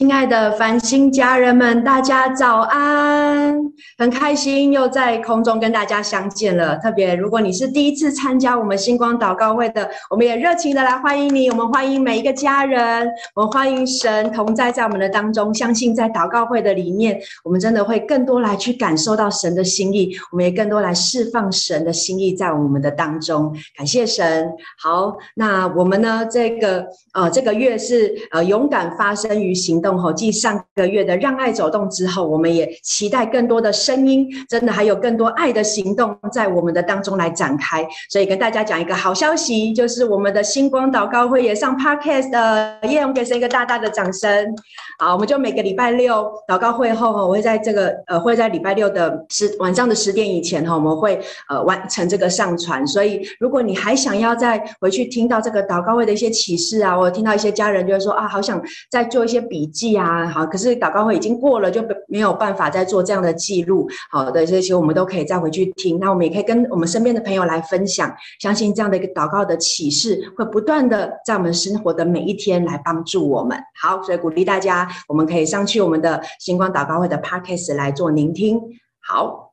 亲爱的繁星家人们，大家早安！很开心又在空中跟大家相见了。特别如果你是第一次参加我们星光祷告会的，我们也热情的来欢迎你。我们欢迎每一个家人，我们欢迎神同在在我们的当中。相信在祷告会的里面，我们真的会更多来去感受到神的心意，我们也更多来释放神的心意在我们的当中。感谢神。好，那我们呢？这个呃，这个月是呃勇敢发生于行动。继上个月的让爱走动之后，我们也期待更多的声音，真的还有更多爱的行动在我们的当中来展开。所以跟大家讲一个好消息，就是我们的星光祷告会也上 Podcast 的，耶！我们给神一个大大的掌声。好，我们就每个礼拜六祷告会后哈，我会在这个呃会在礼拜六的十晚上的十点以前哈，我们会呃完成这个上传。所以如果你还想要再回去听到这个祷告会的一些启示啊，我听到一些家人就是说啊，好想再做一些笔记。记啊，好，可是祷告会已经过了，就没有办法再做这样的记录。好的，这些我们都可以再回去听。那我们也可以跟我们身边的朋友来分享，相信这样的一个祷告的启示会不断的在我们生活的每一天来帮助我们。好，所以鼓励大家，我们可以上去我们的星光祷告会的 p a c k a g e 来做聆听。好。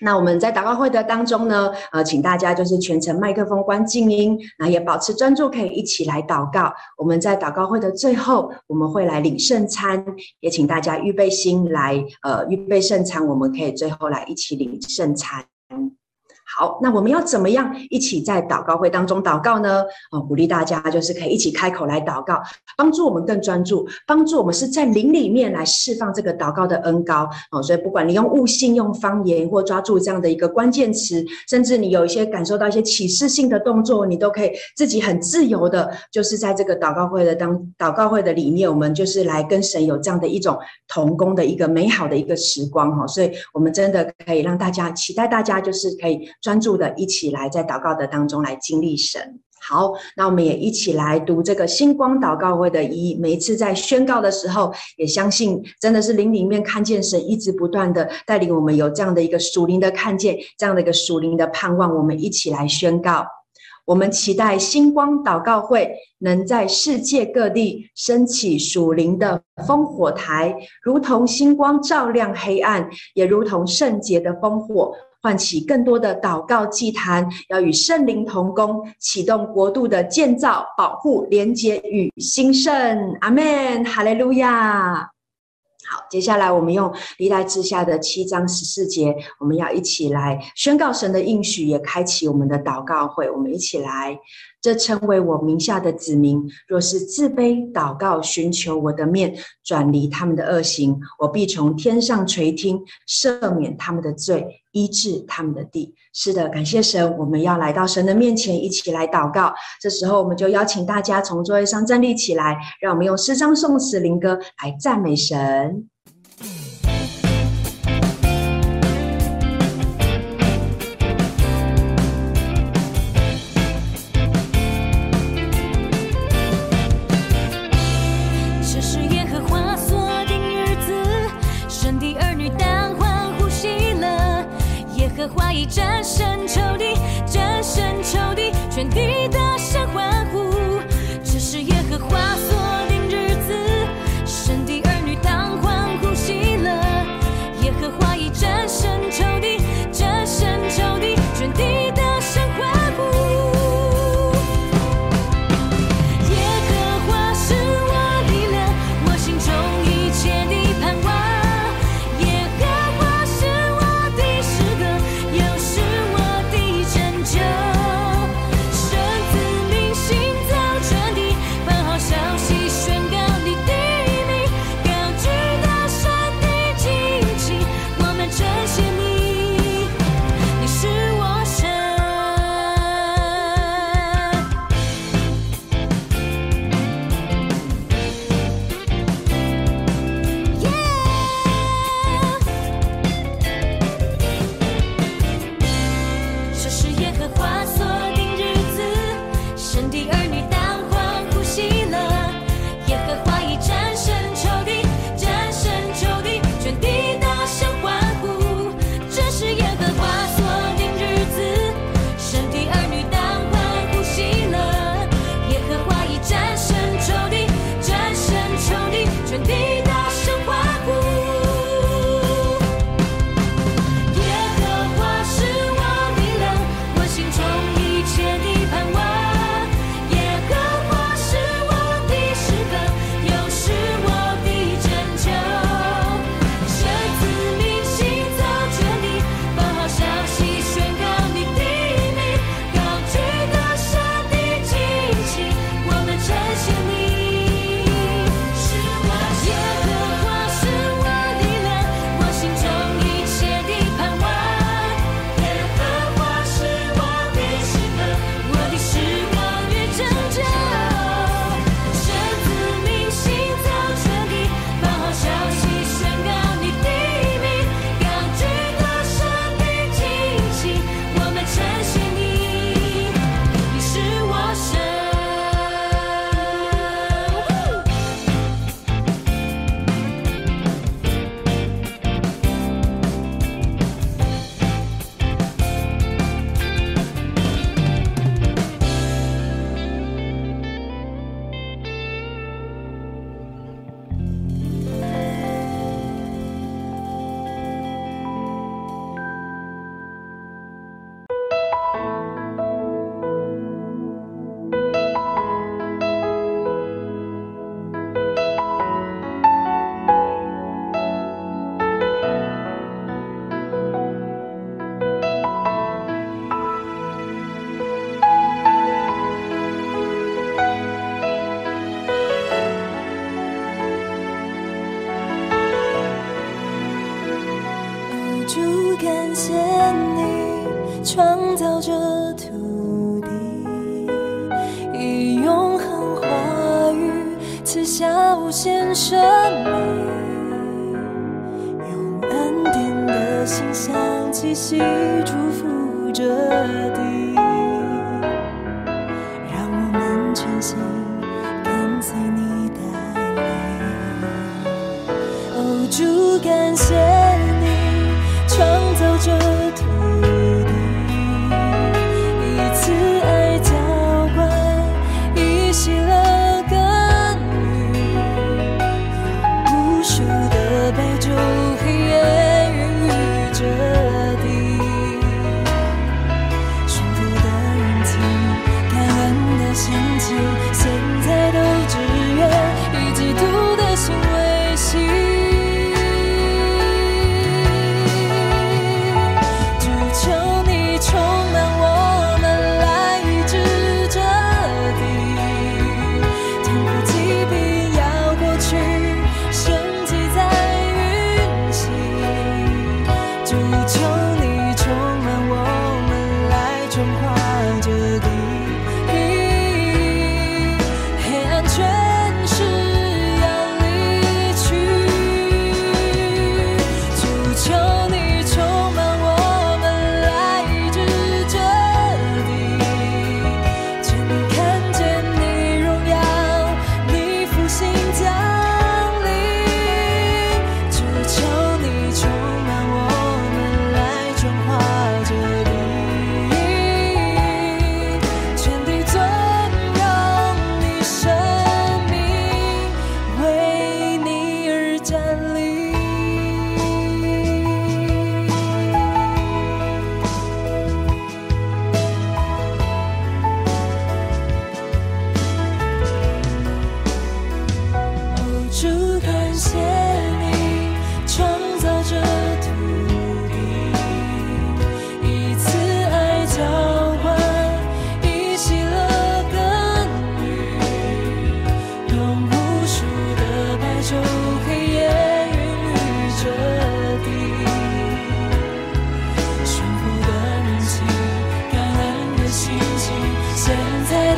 那我们在祷告会的当中呢，呃，请大家就是全程麦克风关静音，那也保持专注，可以一起来祷告。我们在祷告会的最后，我们会来领圣餐，也请大家预备心来，呃，预备圣餐，我们可以最后来一起领圣餐。好，那我们要怎么样一起在祷告会当中祷告呢？哦，鼓励大家就是可以一起开口来祷告，帮助我们更专注，帮助我们是在灵里面来释放这个祷告的恩膏。哦，所以不管你用悟性、用方言，或抓住这样的一个关键词，甚至你有一些感受到一些启示性的动作，你都可以自己很自由的，就是在这个祷告会的当祷告会的里面，我们就是来跟神有这样的一种同工的一个美好的一个时光。哈，所以我们真的可以让大家期待，大家就是可以。注的一起来在祷告的当中来经历神。好，那我们也一起来读这个星光祷告会的一。每一次在宣告的时候，也相信真的是灵里面看见神一直不断的带领我们有这样的一个属灵的看见，这样的一个属灵的盼望。我们一起来宣告，我们期待星光祷告会能在世界各地升起属灵的烽火台，如同星光照亮黑暗，也如同圣洁的烽火。唤起更多的祷告祭坛，要与圣灵同工，启动国度的建造、保护、连接与兴盛。阿门，哈利路亚。好，接下来我们用历代之下的七章十四节，我们要一起来宣告神的应许，也开启我们的祷告会。我们一起来。这称为我名下的子民，若是自卑祷告，寻求我的面，转离他们的恶行，我必从天上垂听，赦免他们的罪，医治他们的地。是的，感谢神，我们要来到神的面前，一起来祷告。这时候，我们就邀请大家从座位上站立起来，让我们用诗章、颂词、灵歌来赞美神。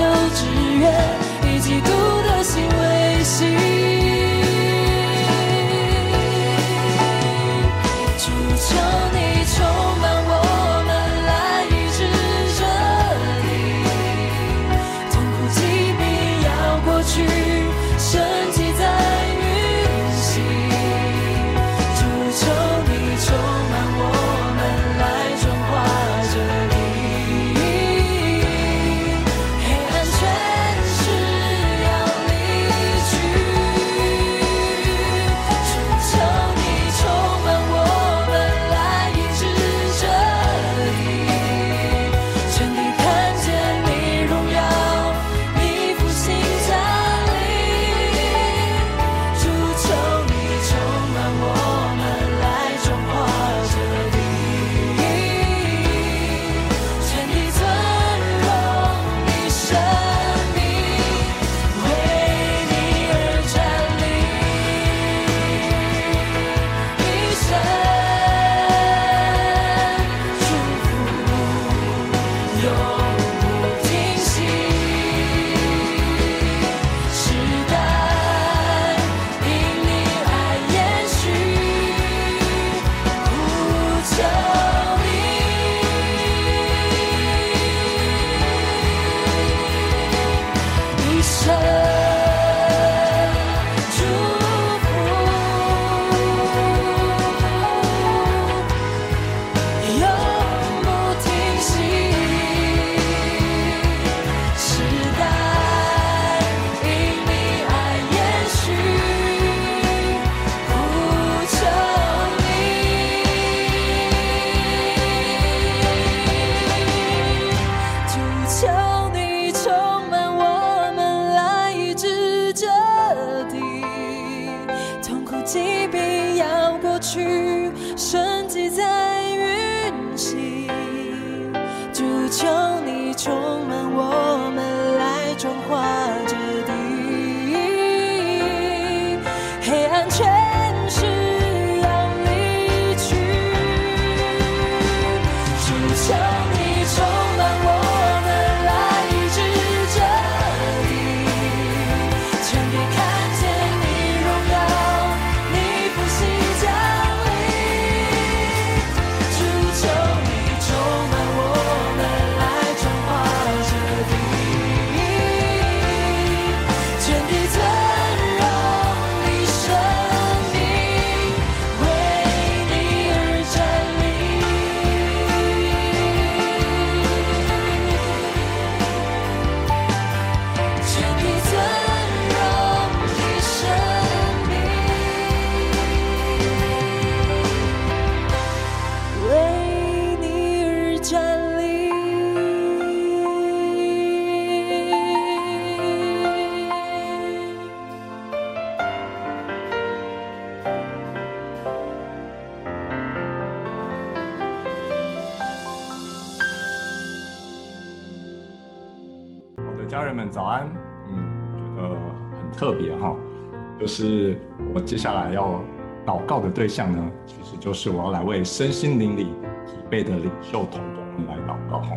有志愿以嫉妒的心为心早安。嗯，觉得很特别哈，就是我接下来要祷告的对象呢，其实就是我要来为身心灵里疲惫的领袖同工们来祷告哈。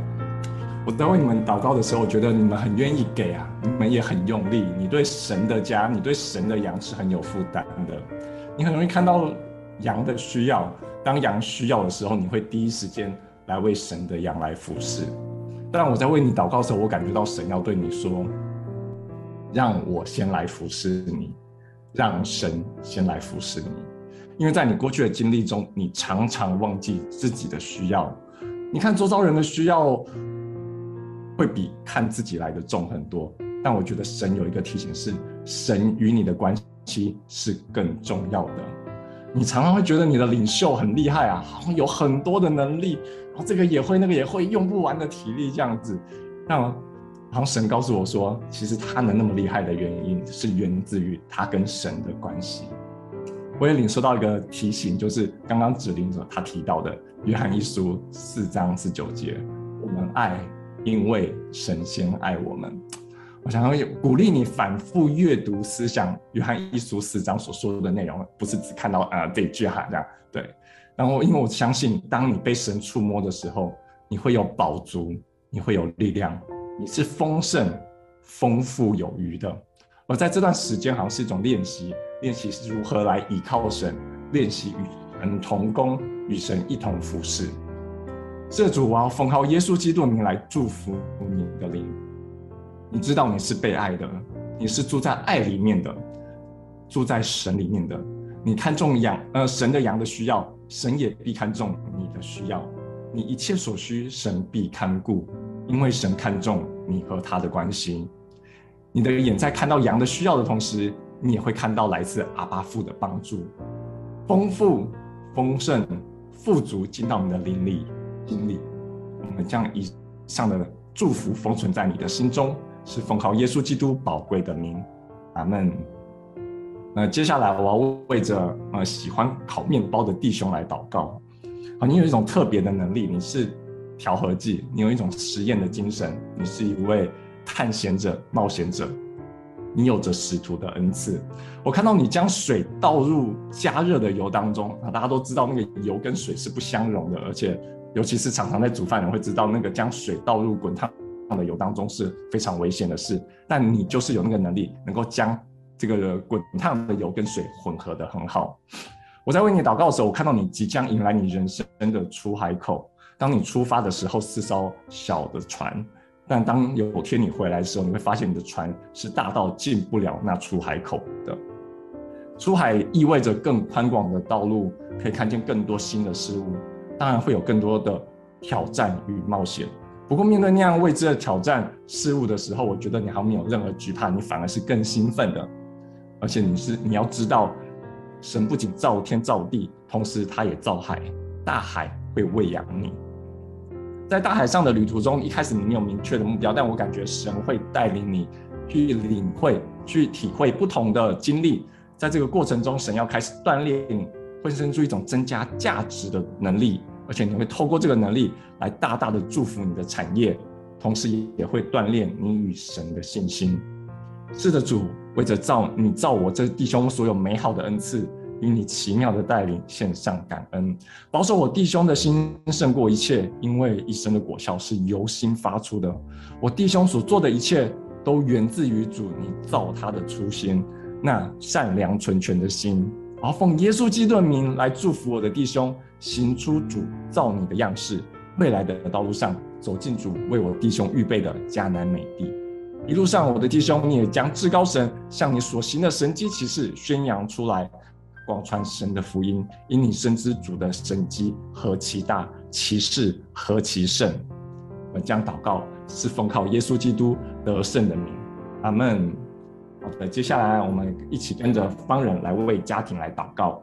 我在为你们祷告的时候，我觉得你们很愿意给啊，你们也很用力。你对神的家，你对神的羊是很有负担的。你很容易看到羊的需要，当羊需要的时候，你会第一时间来为神的羊来服侍。但我在为你祷告的时候，我感觉到神要对你说：“让我先来服侍你，让神先来服侍你。”因为在你过去的经历中，你常常忘记自己的需要。你看周遭人的需要。会比看自己来的重很多，但我觉得神有一个提醒是，神与你的关系是更重要的。你常常会觉得你的领袖很厉害啊，好像有很多的能力，然后这个也会，那个也会，用不完的体力这样子。那好像神告诉我说，其实他能那么厉害的原因是源自于他跟神的关系。我也领受到一个提醒，就是刚刚指令者他提到的约翰一书四章十九节，我们爱。因为神先爱我们，我想要鼓励你反复阅读思想约翰一书四章所说的内容，不是只看到啊、呃、这句哈这样对。然后因为我相信，当你被神触摸的时候，你会有饱足，你会有力量，你是丰盛、丰富有余的。而在这段时间，好像是一种练习，练习是如何来倚靠神，练习与神同工，与神一同服侍。这主，我要奉靠耶稣基督名来祝福你的灵。你知道你是被爱的，你是住在爱里面的，住在神里面的。你看重羊，呃，神的羊的需要，神也必看重你的需要。你一切所需，神必看顾，因为神看重你和他的关系。你的眼在看到羊的需要的同时，你也会看到来自阿爸父的帮助，丰富、丰盛、富足进到你的灵里。经历，我们将以上的祝福封存在你的心中，是奉靠耶稣基督宝贵的名，阿门。那接下来我要为着呃喜欢烤面包的弟兄来祷告。啊，你有一种特别的能力，你是调和剂，你有一种实验的精神，你是一位探险者、冒险者，你有着使徒的恩赐。我看到你将水倒入加热的油当中，啊，大家都知道那个油跟水是不相容的，而且。尤其是常常在煮饭的人会知道，那个将水倒入滚烫的油当中是非常危险的事。但你就是有那个能力，能够将这个滚烫的油跟水混合得很好。我在为你祷告的时候，我看到你即将迎来你人生的出海口。当你出发的时候是艘小的船，但当有天你回来的时候，你会发现你的船是大到进不了那出海口的。出海意味着更宽广的道路，可以看见更多新的事物。当然会有更多的挑战与冒险，不过面对那样未知的挑战事物的时候，我觉得你还没有任何惧怕，你反而是更兴奋的。而且你是你要知道，神不仅造天造地，同时他也造海，大海会喂养你。在大海上的旅途中，一开始你没有明确的目标，但我感觉神会带领你去领会、去体会不同的经历。在这个过程中，神要开始锻炼你。会生出一种增加价值的能力，而且你会透过这个能力来大大的祝福你的产业，同时也会锻炼你与神的信心。是的，主为着造你造我这弟兄所有美好的恩赐与你奇妙的带领献上感恩，保守我弟兄的心胜过一切，因为一生的果效是由心发出的。我弟兄所做的一切都源自于主你造他的初心，那善良纯全的心。好，奉耶稣基督的名来祝福我的弟兄，行出主造你的样式，未来的道路上走进主为我弟兄预备的迦南美地。一路上，我的弟兄，你也将至高神向你所行的神迹奇事宣扬出来，广传神的福音，因你深知主的神迹何其大，奇事何其盛。我将祷告是奉靠耶稣基督得胜的名，阿门。好的，接下来我们一起跟着方人来为家庭来祷告。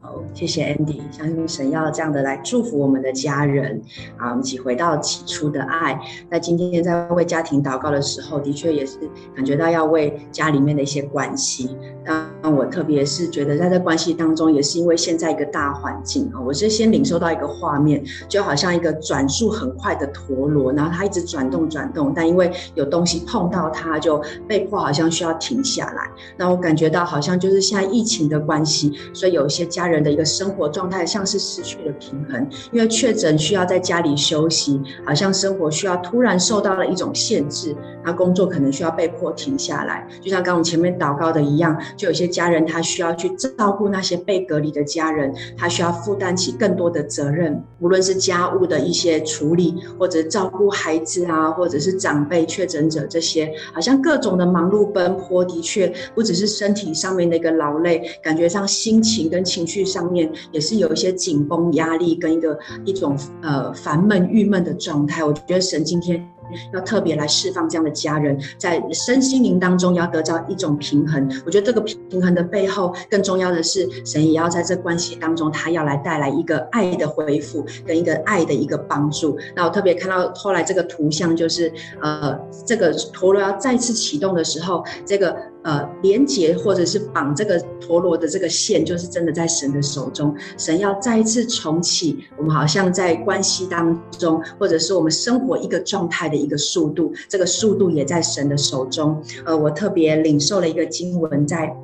好，谢谢 Andy，相信神要这样的来祝福我们的家人啊，我们一起回到起初的爱。那今天在为家庭祷告的时候，的确也是感觉到要为家里面的一些关系。啊我特别是觉得在这关系当中，也是因为现在一个大环境啊，我是先领受到一个画面，就好像一个转速很快的陀螺，然后它一直转动转动，但因为有东西碰到它，就被迫好像需要停下来。那我感觉到好像就是现在疫情的关系，所以有一些家人的一个生活状态像是失去了平衡，因为确诊需要在家里休息，好像生活需要突然受到了一种限制，那工作可能需要被迫停下来，就像刚刚我们前面祷告的一样，就有些家人他需要去照顾那些被隔离的家人，他需要负担起更多的责任，无论是家务的一些处理，或者照顾孩子啊，或者是长辈确诊者这些，好像各种的忙碌奔波，的确不只是身体上面的一个劳累，感觉上心情跟情绪上面也是有一些紧绷、压力跟一个一种呃烦闷、郁闷的状态。我觉得神今天。要特别来释放这样的家人，在身心灵当中要得到一种平衡。我觉得这个平衡的背后，更重要的是神也要在这关系当中，他要来带来一个爱的恢复跟一个爱的一个帮助。那我特别看到后来这个图像，就是呃，这个陀螺要再次启动的时候，这个。呃，连接或者是绑这个陀螺的这个线，就是真的在神的手中。神要再一次重启我们，好像在关系当中，或者是我们生活一个状态的一个速度，这个速度也在神的手中。呃，我特别领受了一个经文在。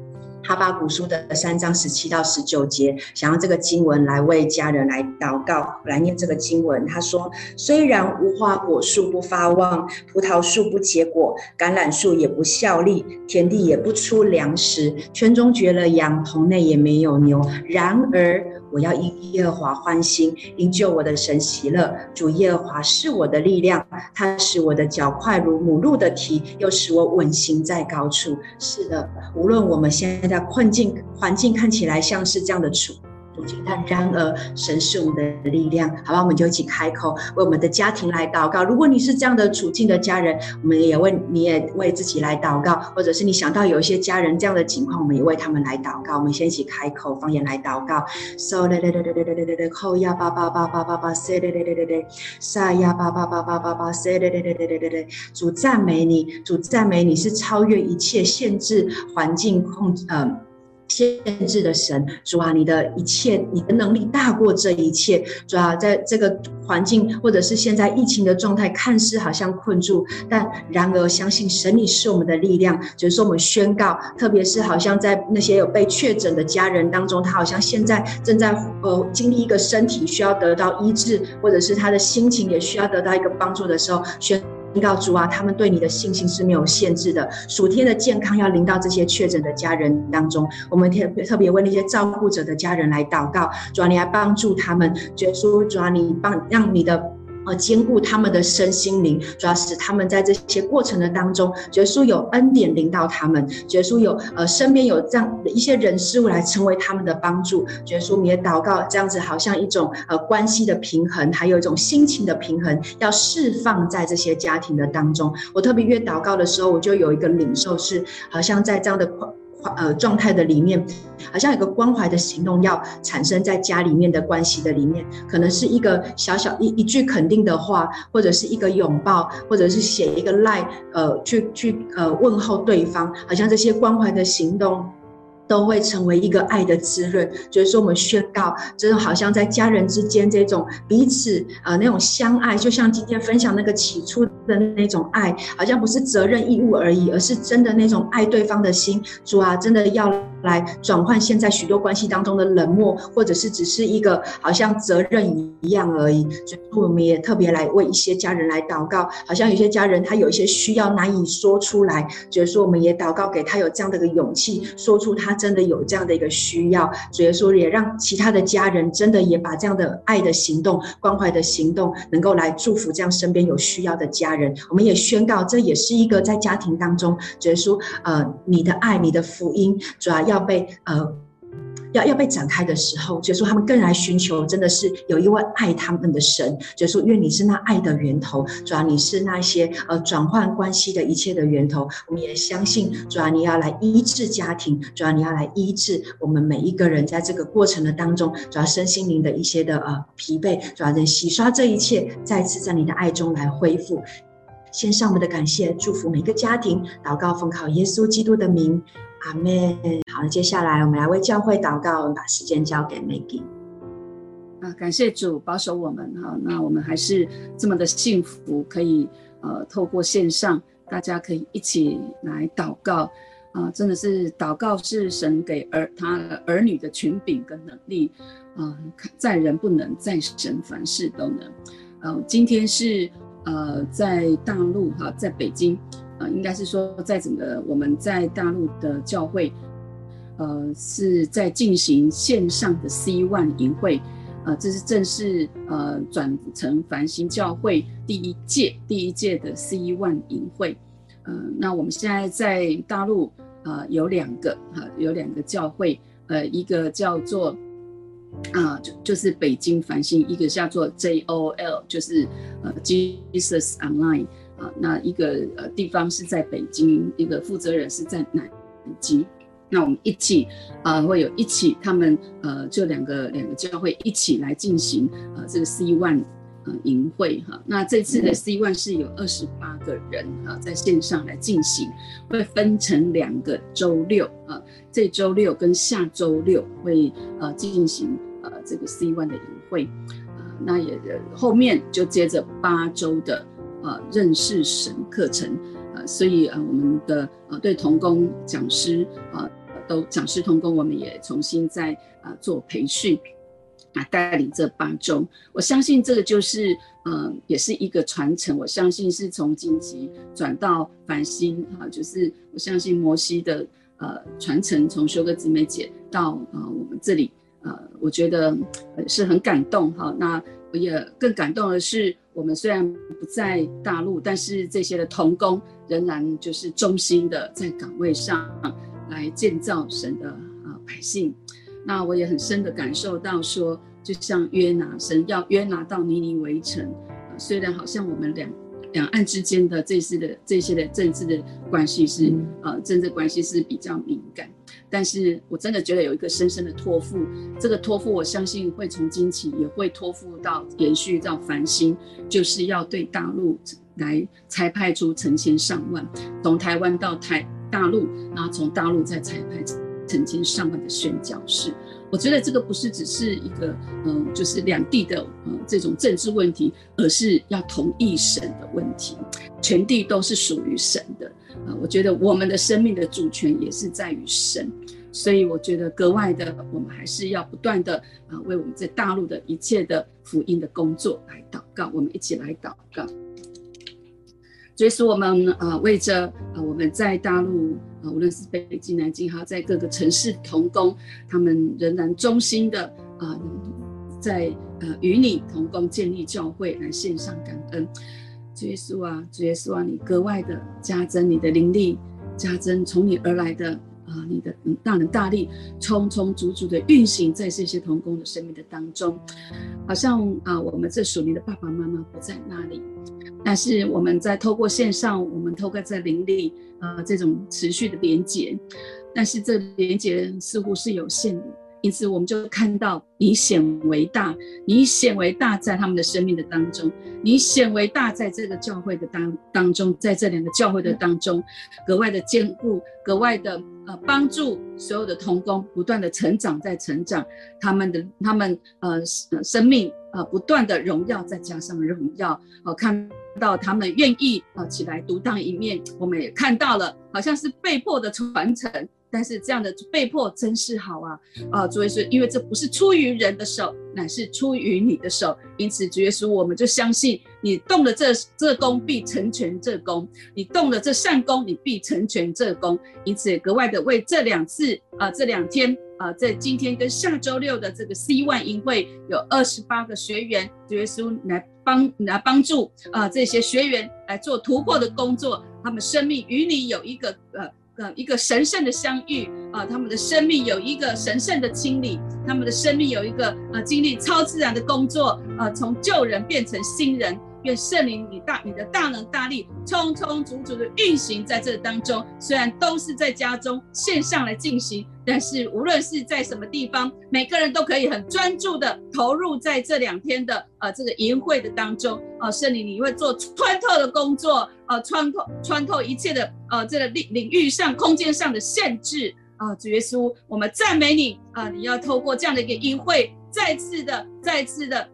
哈巴古书的三章十七到十九节，想要这个经文来为家人来祷告，来念这个经文。他说：“虽然无花果树不发旺，葡萄树不结果，橄榄树也不效力，田地也不出粮食，圈中绝了羊，棚内也没有牛。然而，我要因耶和华欢心，因救我的神喜乐。主耶和华是我的力量，他使我的脚快如母鹿的蹄，又使我稳行在高处。是的，无论我们现在的困境环境看起来像是这样的处。”但然而，神是我们的力量，好吧？我们就一起开口为我们的家庭来祷告。如果你是这样的处境的家人，我们也为你也为自己来祷告，或者是你想到有一些家人这样的情况，我们也为他们来祷告。我们先一起开口方言来祷告。So 嘞嘞嘞嘞嘞嘞嘞嘞，扣呀叭叭叭叭叭叭，say 嘞嘞嘞嘞嘞，撒呀叭叭叭叭叭叭，say 嘞嘞嘞嘞嘞嘞嘞。主赞美你，主赞美你是超越一切限制环境控制，嗯。限制的神，主啊，你的一切，你的能力大过这一切。主啊，在这个环境或者是现在疫情的状态，看似好像困住，但然而相信神，你是我们的力量。就是说，我们宣告，特别是好像在那些有被确诊的家人当中，他好像现在正在呃经历一个身体需要得到医治，或者是他的心情也需要得到一个帮助的时候，宣。告主啊，他们对你的信心是没有限制的。属天的健康要临到这些确诊的家人当中，我们特特别为那些照顾者的家人来祷告。主啊，你来帮助他们，觉得说主啊，你帮让你的。呃，兼顾他们的身心灵，主要使他们在这些过程的当中，耶稣有恩典领导他们，耶稣有呃身边有这样的一些人事物来成为他们的帮助，耶稣你也祷告这样子，好像一种呃关系的平衡，还有一种心情的平衡，要释放在这些家庭的当中。我特别越祷告的时候，我就有一个领受是，好像在这样的。呃，状态的里面，好像有个关怀的行动要产生在家里面的关系的里面，可能是一个小小一一句肯定的话，或者是一个拥抱，或者是写一个 lie，呃，去去呃问候对方，好像这些关怀的行动。都会成为一个爱的滋润，就是说我们宣告，真的好像在家人之间这种彼此呃那种相爱，就像今天分享那个起初的那种爱，好像不是责任义务而已，而是真的那种爱对方的心。主啊，真的要来转换现在许多关系当中的冷漠，或者是只是一个好像责任一样而已。所以我们也特别来为一些家人来祷告，好像有些家人他有一些需要难以说出来，就是说我们也祷告给他有这样的一个勇气，说出他。真的有这样的一个需要，所以说也让其他的家人真的也把这样的爱的行动、关怀的行动，能够来祝福这样身边有需要的家人。我们也宣告，这也是一个在家庭当中，就是说，呃，你的爱、你的福音，主要要被呃。要要被展开的时候，就是说他们更来寻求，真的是有一位爱他们的神，就是说，愿你是那爱的源头，主要你是那些呃转换关系的一切的源头，我们也相信，主要你要来医治家庭，主要你要来医治我们每一个人在这个过程的当中，主要身心灵的一些的呃疲惫，主要能洗刷这一切，再次在你的爱中来恢复。先上我们的感谢，祝福每个家庭，祷告奉靠耶稣基督的名，阿门。好。接下来我们来为教会祷告，把时间交给 Maggie。啊，感谢主保守我们哈，那我们还是这么的幸福，可以呃透过线上，大家可以一起来祷告啊，真的是祷告是神给儿他儿女的权柄跟能力啊，在人不能，在神凡事都能。呃，今天是呃在大陆哈，在北京。呃，应该是说，在整个我们在大陆的教会，呃，是在进行线上的 C One 营会，呃，这是正式呃转成繁星教会第一届第一届的 C One 营会，呃，那我们现在在大陆呃有两个哈、呃，有两个教会，呃，一个叫做啊、就就是北京繁星，一个叫做 J O L，就是呃 Jesus Online 啊。那一个呃地方是在北京，一个负责人是在南京。那我们一起啊、呃，会有一起他们呃，就两个两个教会一起来进行呃这个 C One 呃营会哈。那这次的 C One 是有二十八个人啊在线上来进行，会分成两个周六啊，这周六跟下周六会呃进行呃这个 C One 的营会呃。那也后面就接着八周的。呃，认识神课程，呃，所以呃，我们的呃对童工讲师呃都讲师同工，我们也重新在呃做培训，啊，带领这八周，我相信这个就是呃也是一个传承，我相信是从荆棘转到繁星啊，就是我相信摩西的呃传承，从修哥姊妹姐到呃我们这里，呃，我觉得是很感动哈，那我也更感动的是。我们虽然不在大陆，但是这些的同工仍然就是忠心的在岗位上来建造神的啊百姓。那我也很深的感受到说，就像约拿，神要约拿到尼尼微城，呃，虽然好像我们两两岸之间的这些的这些的政治的关系是呃政治关系是比较敏感。但是我真的觉得有一个深深的托付，这个托付我相信会从今起也会托付到延续到繁星，就是要对大陆来裁派出成千上万，从台湾到台大陆，然后从大陆再彩排成千上万的宣教士。我觉得这个不是只是一个嗯，就是两地的嗯这种政治问题，而是要同一神的问题，全地都是属于神的。啊，我觉得我们的生命的主权也是在于神，所以我觉得格外的，我们还是要不断的啊，为我们在大陆的一切的福音的工作来祷告。我们一起来祷告，所以说我们啊，为着啊，我们在大陆啊，无论是北京、南京，还有，在各个城市同工，他们仍然忠心的啊，在呃与你同工建立教会，来献上感恩。主耶稣啊，主耶稣啊，你格外的加增你的灵力，加增从你而来的啊，你的大能大力，充充足足的运行在这些同工的生命的当中。好像啊，我们这属灵的爸爸妈妈不在那里，但是我们在透过线上，我们透过在灵里呃这种持续的连接，但是这连接似乎是有限的。因此，我们就看到以显为大，以显为大，在他们的生命的当中，以显为大，在这个教会的当当中，在这两个教会的当中，格外的坚固，格外的呃帮助所有的童工不断的成长，在成长，他们的他们呃生命呃不断的荣耀，再加上荣耀，呃看到他们愿意啊起来独当一面，我们也看到了，好像是被迫的传承。但是这样的被迫真是好啊！啊，主耶稣，因为这不是出于人的手，乃是出于你的手。因此，主耶稣，我们就相信你动了这这工，必成全这工；你动了这善工，你必成全这工。因此，格外的为这两次啊，这两天啊，在今天跟下周六的这个 C One 营会，有二十八个学员，主耶稣来帮来帮助啊这些学员来做突破的工作，他们生命与你有一个呃。呃，一个神圣的相遇啊，他们的生命有一个神圣的清理，他们的生命有一个呃经历超自然的工作，呃，从旧人变成新人。愿圣灵你大你的大能大力充充足足的运行在这当中。虽然都是在家中线上来进行，但是无论是在什么地方，每个人都可以很专注的投入在这两天的呃这个营会的当中。呃，圣灵你会做穿透的工作，呃，穿透穿透一切的呃这个领领域上空间上的限制。啊，主耶稣，我们赞美你啊！你要透过这样的一个营会，再次的、再次的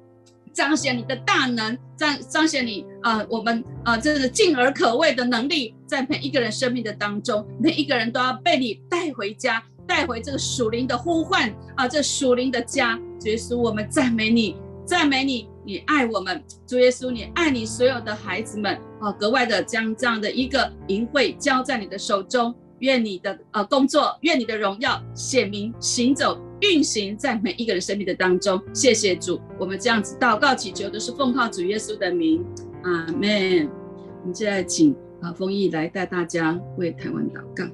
彰显你的大能，彰彰显你啊，我们啊，这是敬而可畏的能力，在每一个人生命的当中，每一个人都要被你带回家，带回这个属灵的呼唤啊，这属灵的家。主耶稣，我们赞美你，赞美你，你爱我们，主耶稣，你爱你所有的孩子们啊，格外的将这样的一个营会交在你的手中。愿你的呃工作，愿你的荣耀显明、行走、运行在每一个人生命的当中。谢谢主，我们这样子祷告祈求，都是奉靠主耶稣的名，阿门。我们现在请啊丰毅来带大家为台湾祷告。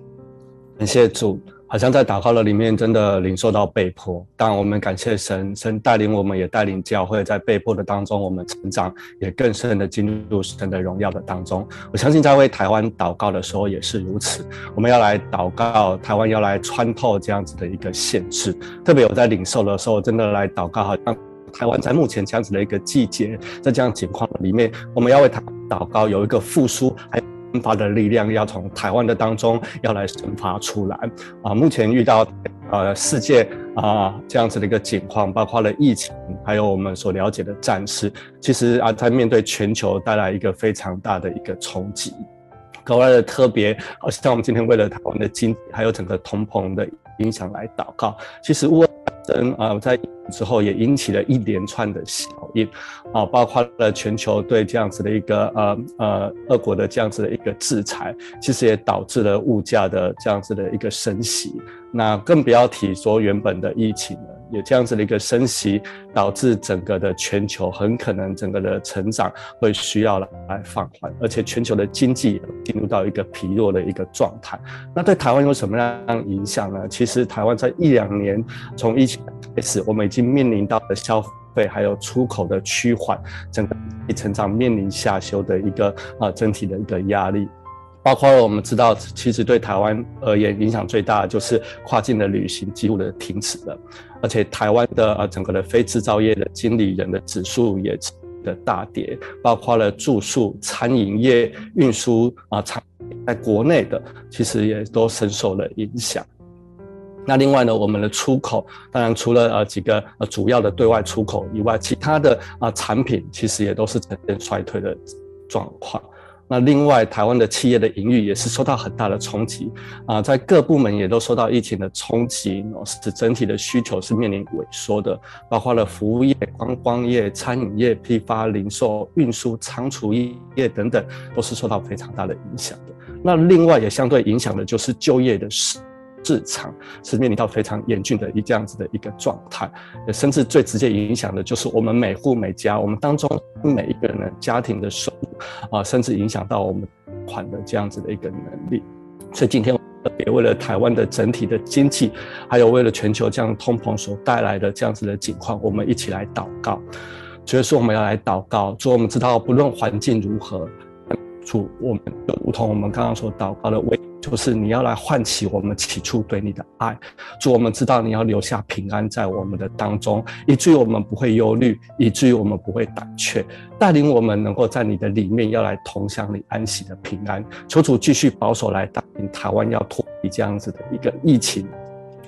感谢主。好像在祷告的里面，真的领受到被迫。当然，我们感谢神，神带领我们，也带领教会，在被迫的当中，我们成长，也更深的进入神的荣耀的当中。我相信在为台湾祷告的时候也是如此。我们要来祷告，台湾要来穿透这样子的一个限制。特别我在领受的时候，真的来祷告，好像台湾在目前这样子的一个季节，在这样情况里面，我们要为台祷告，有一个复苏，还。生发的力量要从台湾的当中要来生发出来啊！目前遇到呃世界啊这样子的一个情况，包括了疫情，还有我们所了解的战事，其实啊在面对全球带来一个非常大的一个冲击，格外的特别。好像我们今天为了台湾的经济，还有整个通膨的影响来祷告，其实我。等啊，在之后也引起了一连串的效应啊，包括了全球对这样子的一个呃呃俄国的这样子的一个制裁，其实也导致了物价的这样子的一个升息。那更不要提说原本的疫情了，有这样子的一个升息，导致整个的全球很可能整个的成长会需要来放缓，而且全球的经济进入到一个疲弱的一个状态。那对台湾有什么样影响呢？其实台湾在一两年从疫情开始，我们已经面临到了消费还有出口的趋缓，整个成长面临下修的一个啊整体的一个压力。包括我们知道，其实对台湾而言影响最大的就是跨境的旅行几乎的停止了，而且台湾的呃整个的非制造业的经理人的指数也的大跌，包括了住宿、餐饮业、运输啊，产在国内的其实也都深受了影响。那另外呢，我们的出口当然除了呃几个呃主要的对外出口以外，其他的啊产品其实也都是呈现衰退的状况。那另外，台湾的企业的营运也是受到很大的冲击啊，在各部门也都受到疫情的冲击，使整体的需求是面临萎缩的，包括了服务业、观光业、餐饮业、批发、零售、运输、仓储业等等，都是受到非常大的影响的。那另外也相对影响的就是就业的市场是面临到非常严峻的一这样子的一个状态，甚至最直接影响的就是我们每户每家，我们当中每一个人的家庭的收入啊，甚至影响到我们款的这样子的一个能力。所以今天我特别为了台湾的整体的经济，还有为了全球这样通膨所带来的这样子的情况，我们一起来祷告。所以说我们要来祷告，说我们知道不论环境如何，主我们就如同我们刚刚所祷告的为。就是你要来唤起我们起初对你的爱，主，我们知道你要留下平安在我们的当中，以至于我们不会忧虑，以至于我们不会胆怯，带领我们能够在你的里面要来同享你安息的平安。求主继续保守来带领台湾要脱离这样子的一个疫情。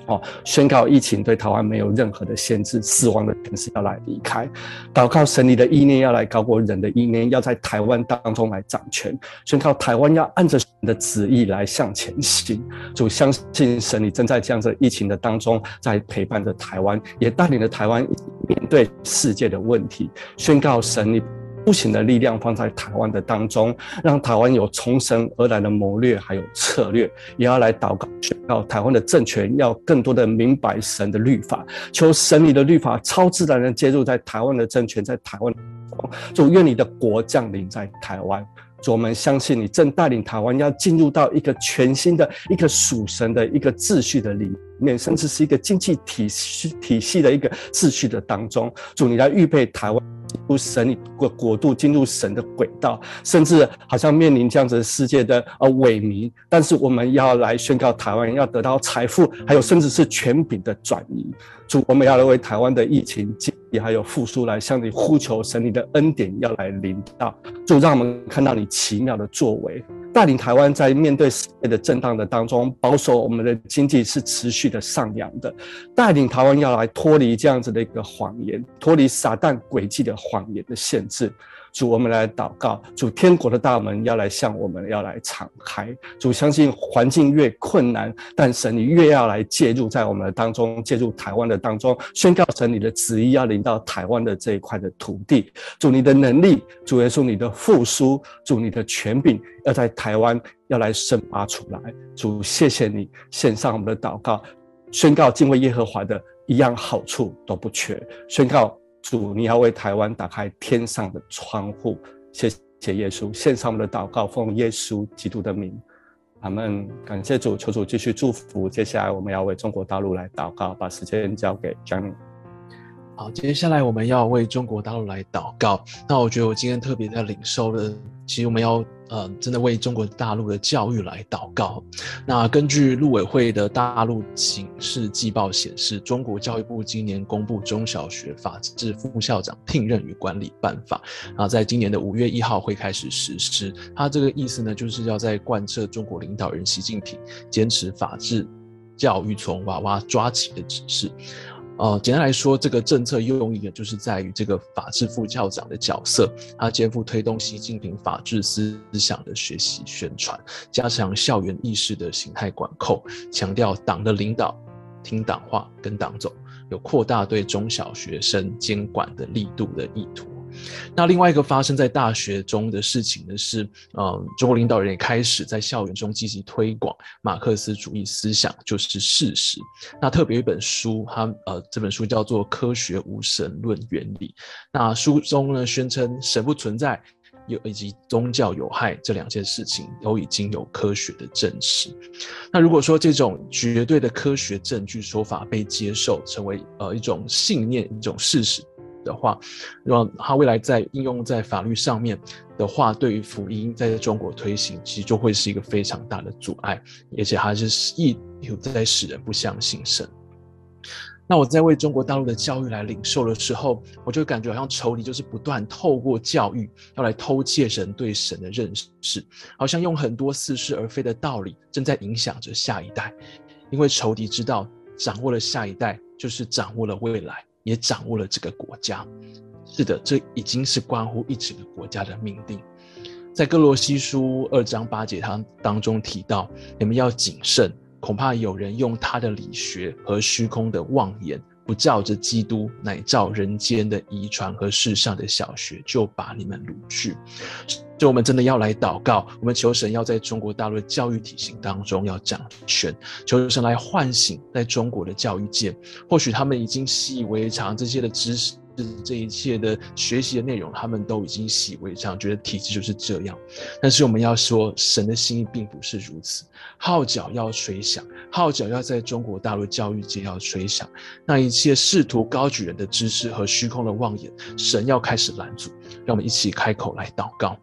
哦，宣告疫情对台湾没有任何的限制，死亡的天使要来离开，祷告神你的意念要来高过人的意念，要在台湾当中来掌权，宣告台湾要按着神的旨意来向前行。主相信神，你正在这样子疫情的当中，在陪伴着台湾，也带领着台湾面对世界的问题。宣告神你。无形的力量放在台湾的当中，让台湾有从神而来的谋略，还有策略，也要来祷告，宣告台湾的政权要更多的明白神的律法，求神你的律法超自然的介入在台湾的政权，在台湾，主愿你的国降临在台湾。主，我们相信你正带领台湾要进入到一个全新的一个属神的一个秩序的里面，甚至是一个经济体系体系的一个秩序的当中。主，你来预备台湾。入神你国国度，进入神的轨道，甚至好像面临这样子世界的呃萎靡，但是我们要来宣告台湾要得到财富，还有甚至是权柄的转移。主，我们要来为台湾的疫情经济还有复苏来向你呼求，神你的恩典要来临到。主，让我们看到你奇妙的作为。带领台湾在面对世界的震荡的当中，保守我们的经济是持续的上扬的，带领台湾要来脱离这样子的一个谎言，脱离撒旦诡计的谎言的限制。主，我们来祷告，主，天国的大门要来向我们要来敞开。主，相信环境越困难，但神你越要来介入在我们的当中，介入台湾的当中，宣告神你的旨意要临到台湾的这一块的土地。主，你的能力，主耶稣你的复苏，主你的权柄要在台湾要来生发出来。主，谢谢你献上我们的祷告，宣告敬畏耶和华的一样好处都不缺，宣告。主，你要为台湾打开天上的窗户，谢谢耶稣，献上我们的祷告，奉耶稣基督的名，阿门。感谢主，求主继续祝福。接下来我们要为中国大陆来祷告，把时间交给 Johnny。好，接下来我们要为中国大陆来祷告。那我觉得我今天特别的领受的，其实我们要呃，真的为中国大陆的教育来祷告。那根据陆委会的大陆警示季报显示，中国教育部今年公布中小学法制副校长聘任与管理办法，啊在今年的五月一号会开始实施。它这个意思呢，就是要在贯彻中国领导人习近平坚持法治教育从娃娃抓起的指示。呃，简单来说，这个政策用意呢，就是在于这个法治副校长的角色，他肩负推动习近平法治思想的学习宣传，加强校园意识的形态管控，强调党的领导，听党话，跟党走，有扩大对中小学生监管的力度的意图。那另外一个发生在大学中的事情呢是，呃，中国领导人也开始在校园中积极推广马克思主义思想，就是事实。那特别一本书，它呃这本书叫做《科学无神论原理》。那书中呢宣称神不存在，有以及宗教有害这两件事情都已经有科学的证实。那如果说这种绝对的科学证据说法被接受，成为呃一种信念，一种事实。的话，让他未来在应用在法律上面的话，对于福音在中国推行，其实就会是一个非常大的阻碍，而且还是意有在使人不相信神。那我在为中国大陆的教育来领受的时候，我就感觉好像仇敌就是不断透过教育要来偷窃人对神的认识，好像用很多似是而非的道理正在影响着下一代，因为仇敌知道掌握了下一代就是掌握了未来。也掌握了这个国家，是的，这已经是关乎一整个国家的命定。在哥罗西书二章八节，他当中提到，你们要谨慎，恐怕有人用他的理学和虚空的妄言，不照着基督，乃照人间的遗传和世上的小学，就把你们掳去。就我们真的要来祷告，我们求神要在中国大陆的教育体系当中要掌权，求神来唤醒在中国的教育界。或许他们已经习以为常这些的知识，这一切的学习的内容，他们都已经习以为常，觉得体制就是这样。但是我们要说，神的心意并不是如此。号角要吹响，号角要在中国大陆教育界要吹响。那一切试图高举人的知识和虚空的妄言，神要开始拦阻。让我们一起开口来祷告。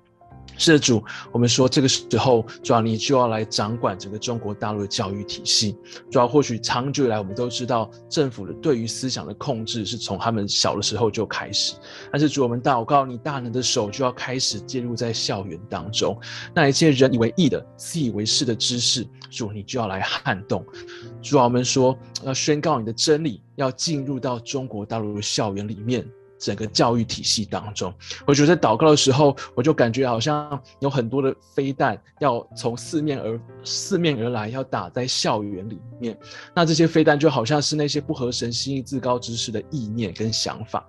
是的，主，我们说这个时候，主要你就要来掌管整个中国大陆的教育体系。主要或许长久以来，我们都知道政府的对于思想的控制是从他们小的时候就开始。但是主，我们祷告，你大能的手就要开始介入在校园当中，那一切人以为义的、自以为是的知识，主你就要来撼动。主要我们说要宣告你的真理，要进入到中国大陆的校园里面。整个教育体系当中，我觉得在祷告的时候，我就感觉好像有很多的飞弹要从四面而四面而来，要打在校园里面。那这些飞弹就好像是那些不合神心意、自高知识的意念跟想法。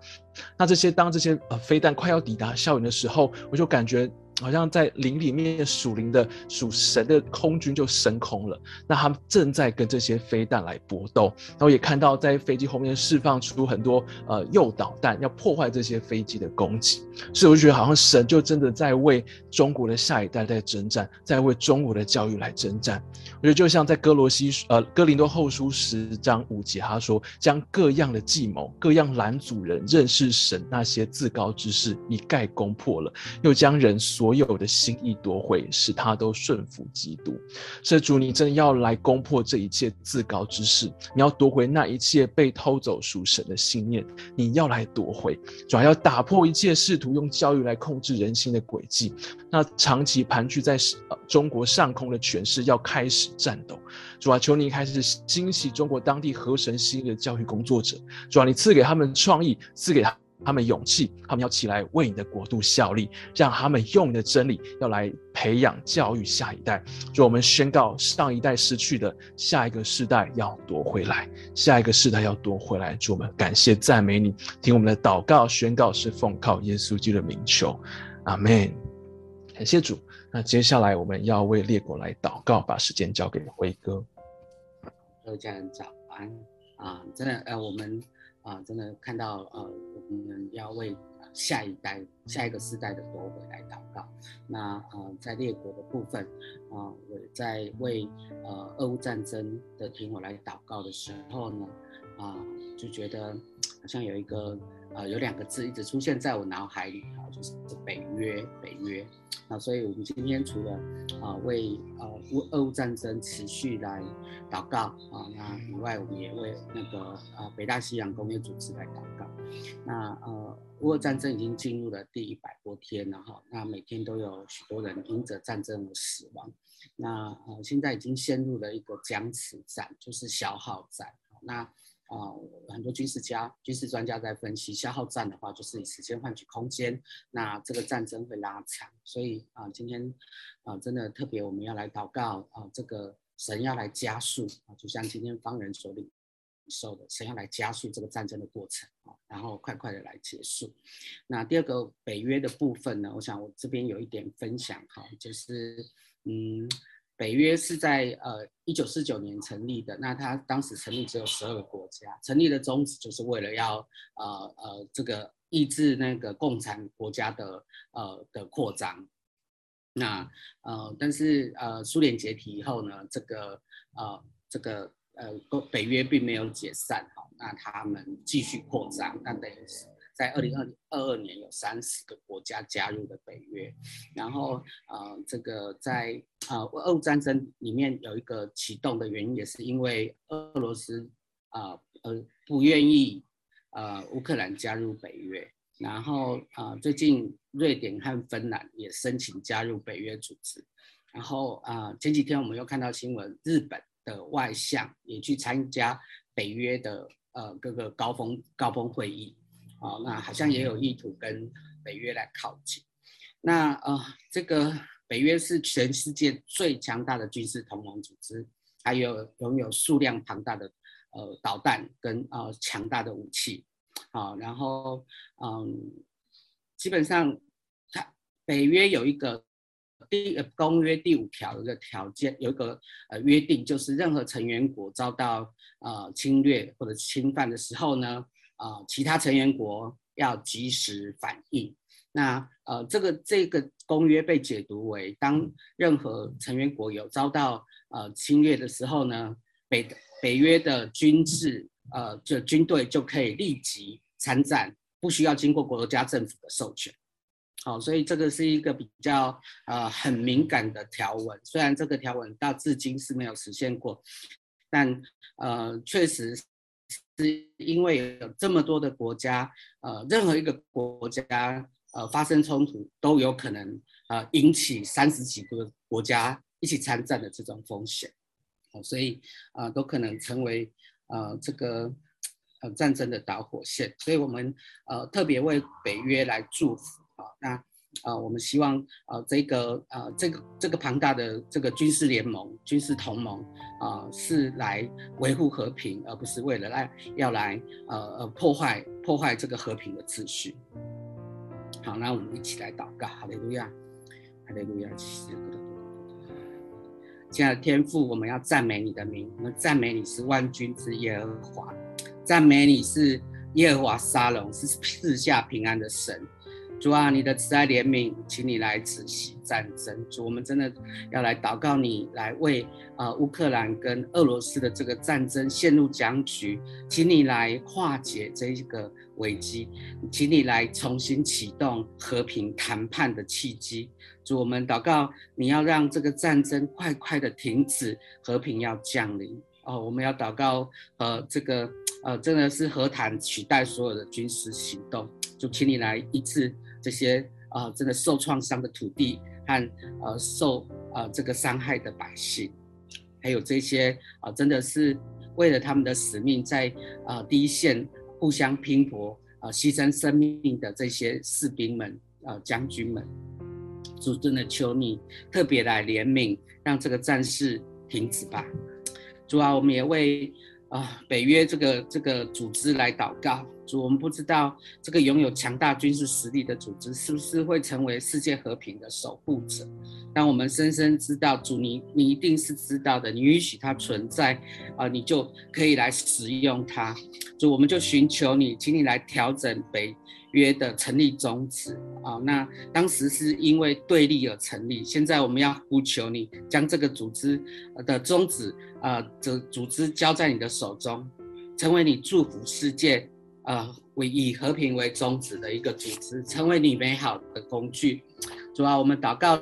那这些当这些呃飞弹快要抵达校园的时候，我就感觉。好像在灵里面属灵的属神的空军就升空了，那他们正在跟这些飞弹来搏斗，然后也看到在飞机后面释放出很多呃诱导弹，要破坏这些飞机的攻击。所以我就觉得好像神就真的在为中国的下一代在征战，在为中国的教育来征战。我觉得就像在哥罗西呃哥林多后书十章五节，他说将各样的计谋、各样拦阻人认识神那些自高之事一概攻破了，又将人所所有的心意夺回，使他都顺服基督。所以主，你真的要来攻破这一切自高之事，你要夺回那一切被偷走属神的信念，你要来夺回，主要要打破一切试图用教育来控制人心的诡计。那长期盘踞在中国上空的权势要开始战斗。主啊，求你开始兴起中国当地合神心意的教育工作者。主啊，你赐给他们创意，赐给他。他们勇气，他们要起来为你的国度效力，让他们用你的真理要来培养教育下一代。就我们宣告，上一代失去的，下一个世代要夺回来，下一个世代要夺回来。主我们感谢赞美你，听我们的祷告宣告是奉靠耶稣基督的名求，阿门。感谢主。那接下来我们要为列国来祷告，把时间交给辉哥。各位家人早安啊！真的呃，我们。啊，真的看到呃，我们要为下一代、下一个世代的夺回来祷告。那呃，在列国的部分，啊，我在为呃俄乌战争的停火来祷告的时候呢，啊，就觉得好像有一个呃，有两个字一直出现在我脑海里啊，就是北约，北约。那所以我们今天除了啊为呃乌俄乌战争持续来祷告啊，那以外我们也为那个啊北大西洋公约组织来祷告。那呃乌俄战争已经进入了第一百多天了哈，那每天都有许多人因着战争而死亡。那呃现在已经陷入了一个僵持战，就是消耗战。那啊、很多军事家、军事专家在分析，消耗战的话，就是以时间换取空间，那这个战争会拉长。所以啊、今天啊、真的特别我们要来祷告啊、这个神要来加速啊，就像今天方人所领受的，神要来加速这个战争的过程啊，然后快快的来结束。那第二个北约的部分呢，我想我这边有一点分享哈，就是嗯。北约是在呃一九四九年成立的，那它当时成立只有十二个国家，成立的宗旨就是为了要呃呃这个抑制那个共产国家的呃的扩张。那呃但是呃苏联解体以后呢，这个呃这个呃北约并没有解散哈，那他们继续扩张，那等于是。在二零二二二年，有三十个国家加入了北约，然后呃，这个在呃俄乌战争里面有一个启动的原因，也是因为俄罗斯啊呃，呃不愿意呃乌克兰加入北约，然后啊、呃、最近瑞典和芬兰也申请加入北约组织，然后啊、呃、前几天我们又看到新闻，日本的外相也去参加北约的呃各个高峰高峰会议。哦，那好像也有意图跟北约来靠近。那呃，这个北约是全世界最强大的军事同盟组织，还有拥有数量庞大的呃导弹跟呃强大的武器。好，然后嗯，基本上它北约有一个第公约第五条的条件，有一个呃约定，就是任何成员国遭到呃侵略或者侵犯的时候呢。啊、其他成员国要及时反应。那呃，这个这个公约被解读为，当任何成员国有遭到呃侵略的时候呢，北北约的军事呃就军队就可以立即参战，不需要经过国家政府的授权。好、所以这个是一个比较呃很敏感的条文。虽然这个条文到至今是没有实现过，但呃确实。是因为有这么多的国家，呃，任何一个国家，呃，发生冲突都有可能，呃，引起三十几个国家一起参战的这种风险，呃，所以，呃，都可能成为，呃，这个，战争的导火线。所以我们，呃，特别为北约来祝福，啊，那。呃，我们希望呃，这个呃，这个这个庞大的这个军事联盟、军事同盟啊、是来维护和平，而不是为了来要来呃呃破坏破坏这个和平的秩序。好，那我们一起来祷告，哈利路亚，哈利路亚，亲爱的天父，我们要赞美你的名，我们赞美你是万军之耶和华，赞美你是耶和华沙龙，是四下平安的神。主啊，你的慈爱怜悯，请你来止息战争。主，我们真的要来祷告你，来为呃乌克兰跟俄罗斯的这个战争陷入僵局，请你来化解这一个危机，请你来重新启动和平谈判的契机。主，我们祷告你要让这个战争快快的停止，和平要降临。哦，我们要祷告，呃，这个呃真的是和谈取代所有的军事行动。主，请你来医治。这些啊、呃，真的受创伤的土地和呃受呃这个伤害的百姓，还有这些啊、呃，真的是为了他们的使命在啊、呃、第一线互相拼搏啊、呃，牺牲生命的这些士兵们啊、呃，将军们，主真的求你特别来怜悯，让这个战事停止吧。主啊，我们也为啊、北约这个这个组织来祷告。主，我们不知道这个拥有强大军事实力的组织是不是会成为世界和平的守护者，但我们深深知道，主你你一定是知道的，你允许它存在，啊、你就可以来使用它。主，我们就寻求你，请你来调整北约的成立宗旨啊。那当时是因为对立而成立，现在我们要呼求你，将这个组织的宗旨啊，这组织交在你的手中，成为你祝福世界。呃，为以和平为宗旨的一个组织，成为你美好的工具。主啊，我们祷告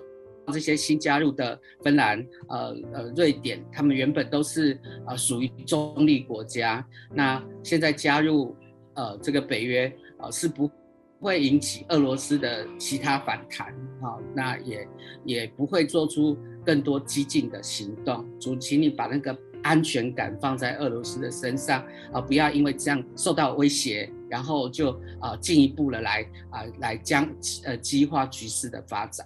这些新加入的芬兰、呃呃瑞典，他们原本都是呃属于中立国家，那现在加入呃这个北约，呃是不会引起俄罗斯的其他反弹啊、那也也不会做出更多激进的行动。主，请你把那个。安全感放在俄罗斯的身上啊、不要因为这样受到威胁，然后就啊进、一步的来啊、来将呃激化局势的发展。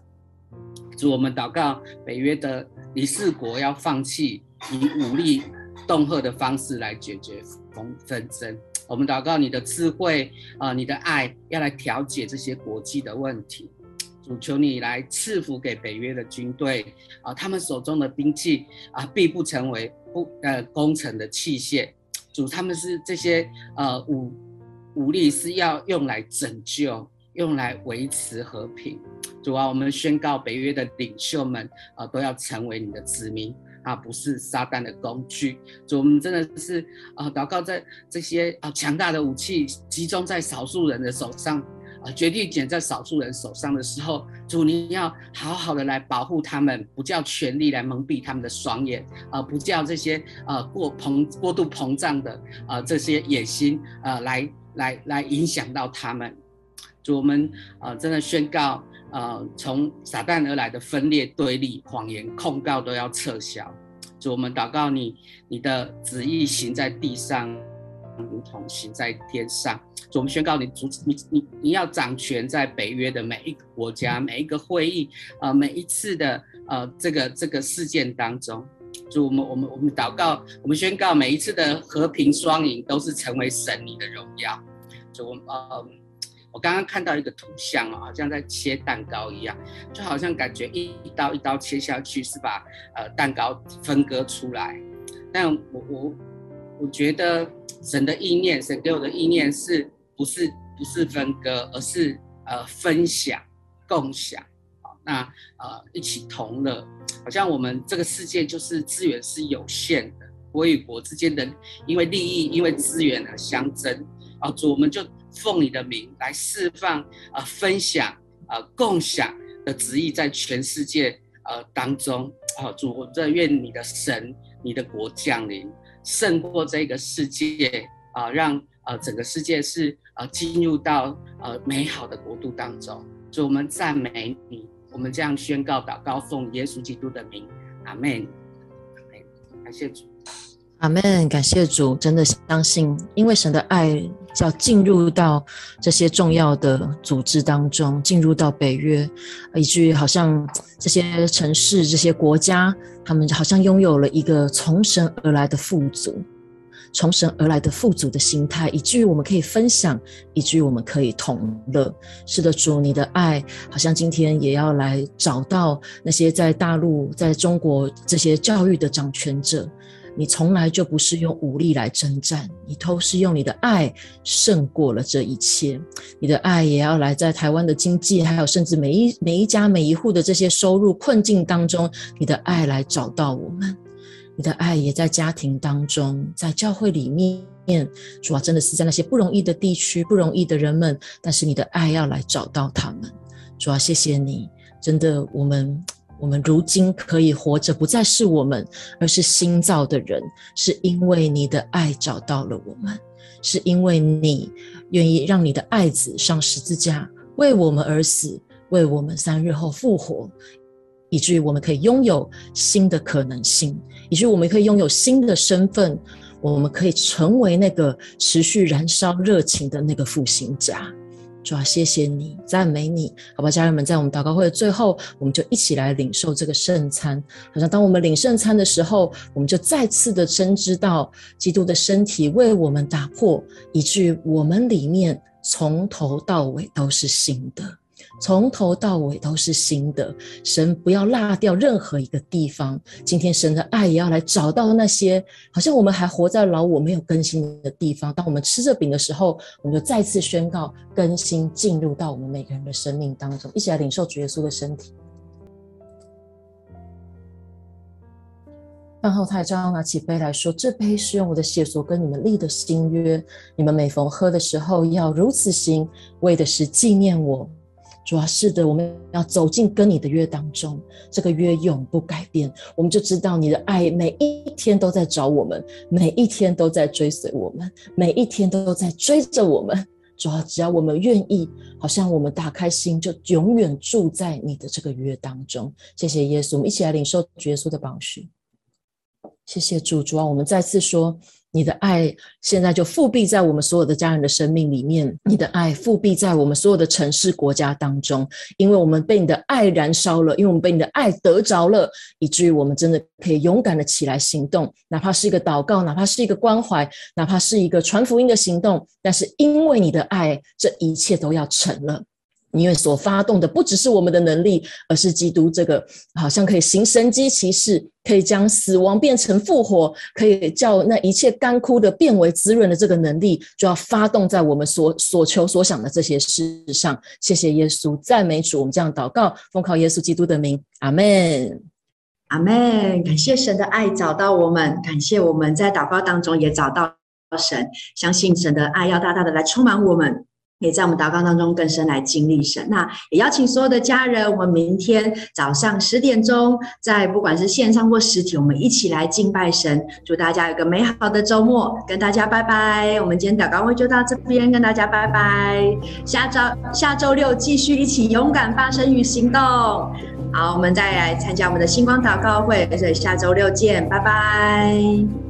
主，我们祷告北约的理事国要放弃以武力恫吓的方式来解决纷纷争。我们祷告你的智慧啊、你的爱要来调解这些国际的问题。主，求你来赐福给北约的军队啊、他们手中的兵器啊、必不成为。不呃，工程的器械，主，他们是这些呃武武力是要用来拯救，用来维持和平。主啊，我们宣告北约的领袖们啊、都要成为你的子民啊，不是撒旦的工具。主，我们真的是啊、祷告在这些啊、强大的武器集中在少数人的手上。啊，决定权在少数人手上的时候，主，你要好好的来保护他们，不叫权力来蒙蔽他们的双眼，啊，不叫这些呃过膨过度膨胀的啊这些野心啊来来来影响到他们。主，我们啊真的宣告，呃，从撒旦而来的分裂、对立、谎言、控告都要撤销。主，我们祷告你，你的旨意行在地上。如同行在天上，就我们宣告你主，你你你要掌权在北约的每一个国家、每一个会议，呃，每一次的呃这个这个事件当中，主我们我们我们祷告，我们宣告每一次的和平双赢都是成为神你的荣耀。主我呃，我刚刚看到一个图像哦，好像在切蛋糕一样，就好像感觉一刀一刀切下去是把呃蛋糕分割出来，但我我我觉得。神的意念，神给我的意念是不是不是分割，而是呃分享、共享，好，那呃一起同乐，好像我们这个世界就是资源是有限的，国与国之间的因为利益、因为资源而相争，啊，主我们就奉你的名来释放啊、呃、分享啊、呃、共享的旨意在全世界呃当中，啊，主我这愿你的神、你的国降临。胜过这个世界啊，让呃整个世界是呃进入到呃美好的国度当中。主，我们赞美你，我们这样宣告祷告，奉耶稣基督的名，阿门。感谢主，阿门。感谢主，真的相信，因为神的爱要进入到这些重要的组织当中，进入到北约，以至于好像这些城市、这些国家。他们好像拥有了一个从神而来的富足，从神而来的富足的心态，以至于我们可以分享，以至于我们可以同乐。是的，主，你的爱好像今天也要来找到那些在大陆、在中国这些教育的掌权者，你从来就不是用武力来征战，你都是用你的爱胜过了这一切。你的爱也要来在台湾的经济，还有甚至每一每一家每一户的这些收入困境当中，你的爱来找到我们。你的爱也在家庭当中，在教会里面，主啊，真的是在那些不容易的地区、不容易的人们，但是你的爱要来找到他们。主啊，谢谢你，真的我们。我们如今可以活着，不再是我们，而是新造的人，是因为你的爱找到了我们，是因为你愿意让你的爱子上十字架，为我们而死，为我们三日后复活，以至于我们可以拥有新的可能性，以至于我们可以拥有新的身份，我们可以成为那个持续燃烧热情的那个复兴家。主啊，谢谢你，赞美你，好吧，家人们，在我们祷告会的最后，我们就一起来领受这个圣餐。好像当我们领圣餐的时候，我们就再次的深知到基督的身体为我们打破，以至于我们里面从头到尾都是新的。从头到尾都是新的，神不要落掉任何一个地方。今天神的爱也要来找到那些好像我们还活在老我没有更新的地方。当我们吃这饼的时候，我们就再次宣告更新进入到我们每个人的生命当中，一起来领受主耶稣的身体。饭后他照样拿起杯来说：“这杯是用我的血所跟你们立的新约，你们每逢喝的时候要如此行，为的是纪念我。”主要是的，我们要走进跟你的约当中，这个约永不改变。我们就知道你的爱每一天都在找我们，每一天都在追随我们，每一天都在追着我们。主要只要我们愿意，好像我们打开心，就永远住在你的这个约当中。谢谢耶稣，我们一起来领受耶稣的宝血。谢谢主，主啊，我们再次说。你的爱现在就复辟在我们所有的家人的生命里面，你的爱复辟在我们所有的城市国家当中，因为我们被你的爱燃烧了，因为我们被你的爱得着了，以至于我们真的可以勇敢的起来行动，哪怕是一个祷告，哪怕是一个关怀，哪怕是一个传福音的行动，但是因为你的爱，这一切都要成了。因为所发动的不只是我们的能力，而是基督这个好像可以行神迹奇事，可以将死亡变成复活，可以叫那一切干枯的变为滋润的这个能力，就要发动在我们所所求所想的这些事上。谢谢耶稣，赞美主，我们这样祷告，奉靠耶稣基督的名，阿门，阿门。感谢神的爱找到我们，感谢我们在祷告当中也找到神，相信神的爱要大大的来充满我们。也在我们祷告当中更深来经历神。那也邀请所有的家人，我们明天早上十点钟，在不管是线上或实体，我们一起来敬拜神。祝大家有个美好的周末，跟大家拜拜。我们今天祷告会就到这边，跟大家拜拜。下周下周六继续一起勇敢发声与行动。好，我们再来参加我们的星光祷告会，所以下周六见，拜拜。